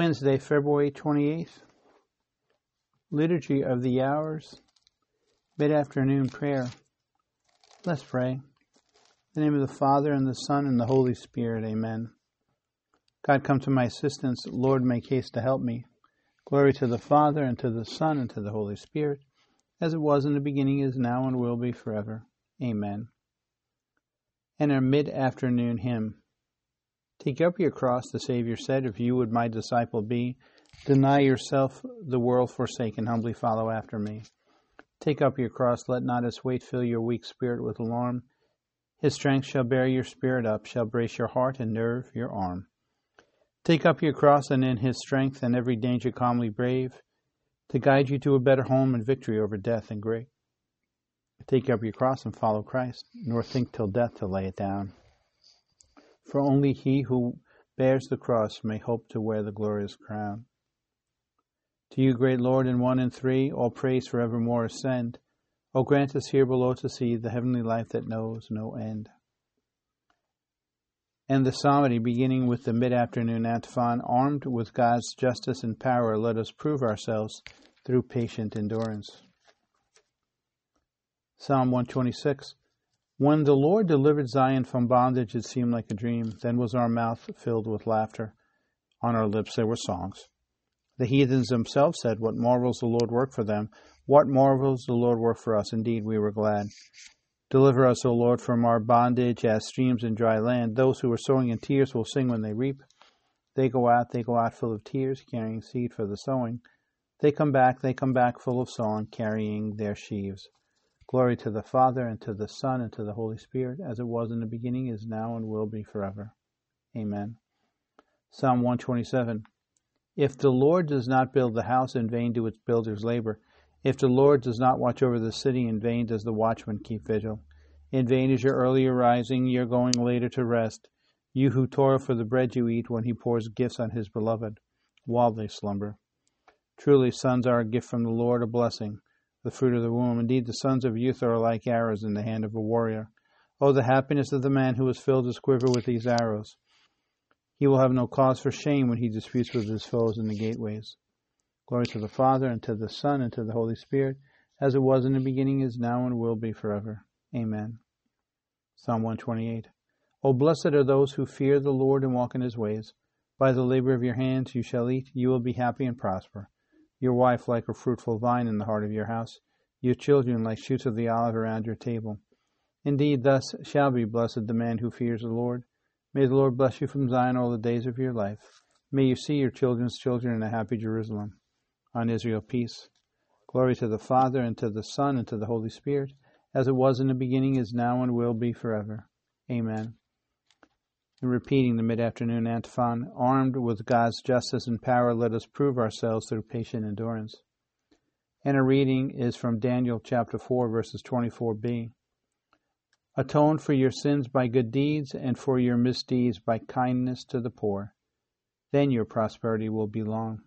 Wednesday, February 28th. Liturgy of the Hours, mid afternoon prayer. Let's pray. In the name of the Father, and the Son, and the Holy Spirit, amen. God, come to my assistance. Lord, make haste to help me. Glory to the Father, and to the Son, and to the Holy Spirit, as it was in the beginning, is now, and will be forever. Amen. And our mid afternoon hymn. Take up your cross, the Savior said, if you would my disciple be. Deny yourself, the world forsake, and humbly follow after me. Take up your cross, let not its weight fill your weak spirit with alarm. His strength shall bear your spirit up, shall brace your heart and nerve your arm. Take up your cross, and in his strength and every danger calmly brave, to guide you to a better home and victory over death and grave. Take up your cross and follow Christ, nor think till death to lay it down. For only he who bears the cross may hope to wear the glorious crown. To you, great Lord, in one and three, all praise forevermore ascend. O grant us here below to see the heavenly life that knows no end. And the psalmody, beginning with the mid afternoon antiphon, armed with God's justice and power, let us prove ourselves through patient endurance. Psalm 126 when the Lord delivered Zion from bondage, it seemed like a dream. Then was our mouth filled with laughter. On our lips there were songs. The heathens themselves said, What marvels the Lord worked for them! What marvels the Lord worked for us! Indeed, we were glad. Deliver us, O Lord, from our bondage as streams in dry land. Those who are sowing in tears will sing when they reap. They go out, they go out full of tears, carrying seed for the sowing. They come back, they come back full of song, carrying their sheaves. Glory to the Father, and to the Son, and to the Holy Spirit, as it was in the beginning, is now, and will be forever. Amen. Psalm 127 If the Lord does not build the house, in vain do its builders labor. If the Lord does not watch over the city, in vain does the watchman keep vigil. In vain is your early rising, your going later to rest. You who toil for the bread you eat, when he pours gifts on his beloved, while they slumber. Truly, sons are a gift from the Lord, a blessing the fruit of the womb. Indeed, the sons of youth are like arrows in the hand of a warrior. Oh, the happiness of the man who has filled his quiver with these arrows. He will have no cause for shame when he disputes with his foes in the gateways. Glory to the Father, and to the Son, and to the Holy Spirit, as it was in the beginning, is now, and will be forever. Amen. Psalm 128. O blessed are those who fear the Lord and walk in his ways. By the labor of your hands you shall eat, you will be happy and prosper your wife like a fruitful vine in the heart of your house, your children like shoots of the olive around your table. Indeed, thus shall be blessed the man who fears the Lord. May the Lord bless you from Zion all the days of your life. May you see your children's children in a happy Jerusalem. On Israel, peace. Glory to the Father, and to the Son, and to the Holy Spirit, as it was in the beginning, is now, and will be forever. Amen repeating the mid afternoon antiphon, armed with God's justice and power, let us prove ourselves through patient endurance. And a reading is from Daniel chapter 4, verses 24b. Atone for your sins by good deeds, and for your misdeeds by kindness to the poor. Then your prosperity will be long.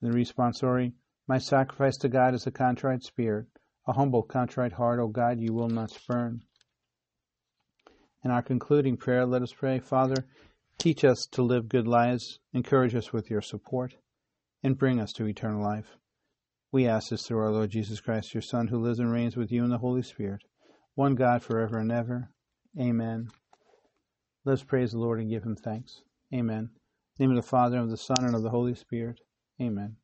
The responsory, My sacrifice to God is a contrite spirit, a humble, contrite heart, O God, you will not spurn. In our concluding prayer, let us pray, Father, teach us to live good lives, encourage us with your support, and bring us to eternal life. We ask this through our Lord Jesus Christ, your Son, who lives and reigns with you in the Holy Spirit, one God forever and ever. Amen. Let us praise the Lord and give him thanks. Amen. In the name of the Father, and of the Son, and of the Holy Spirit. Amen.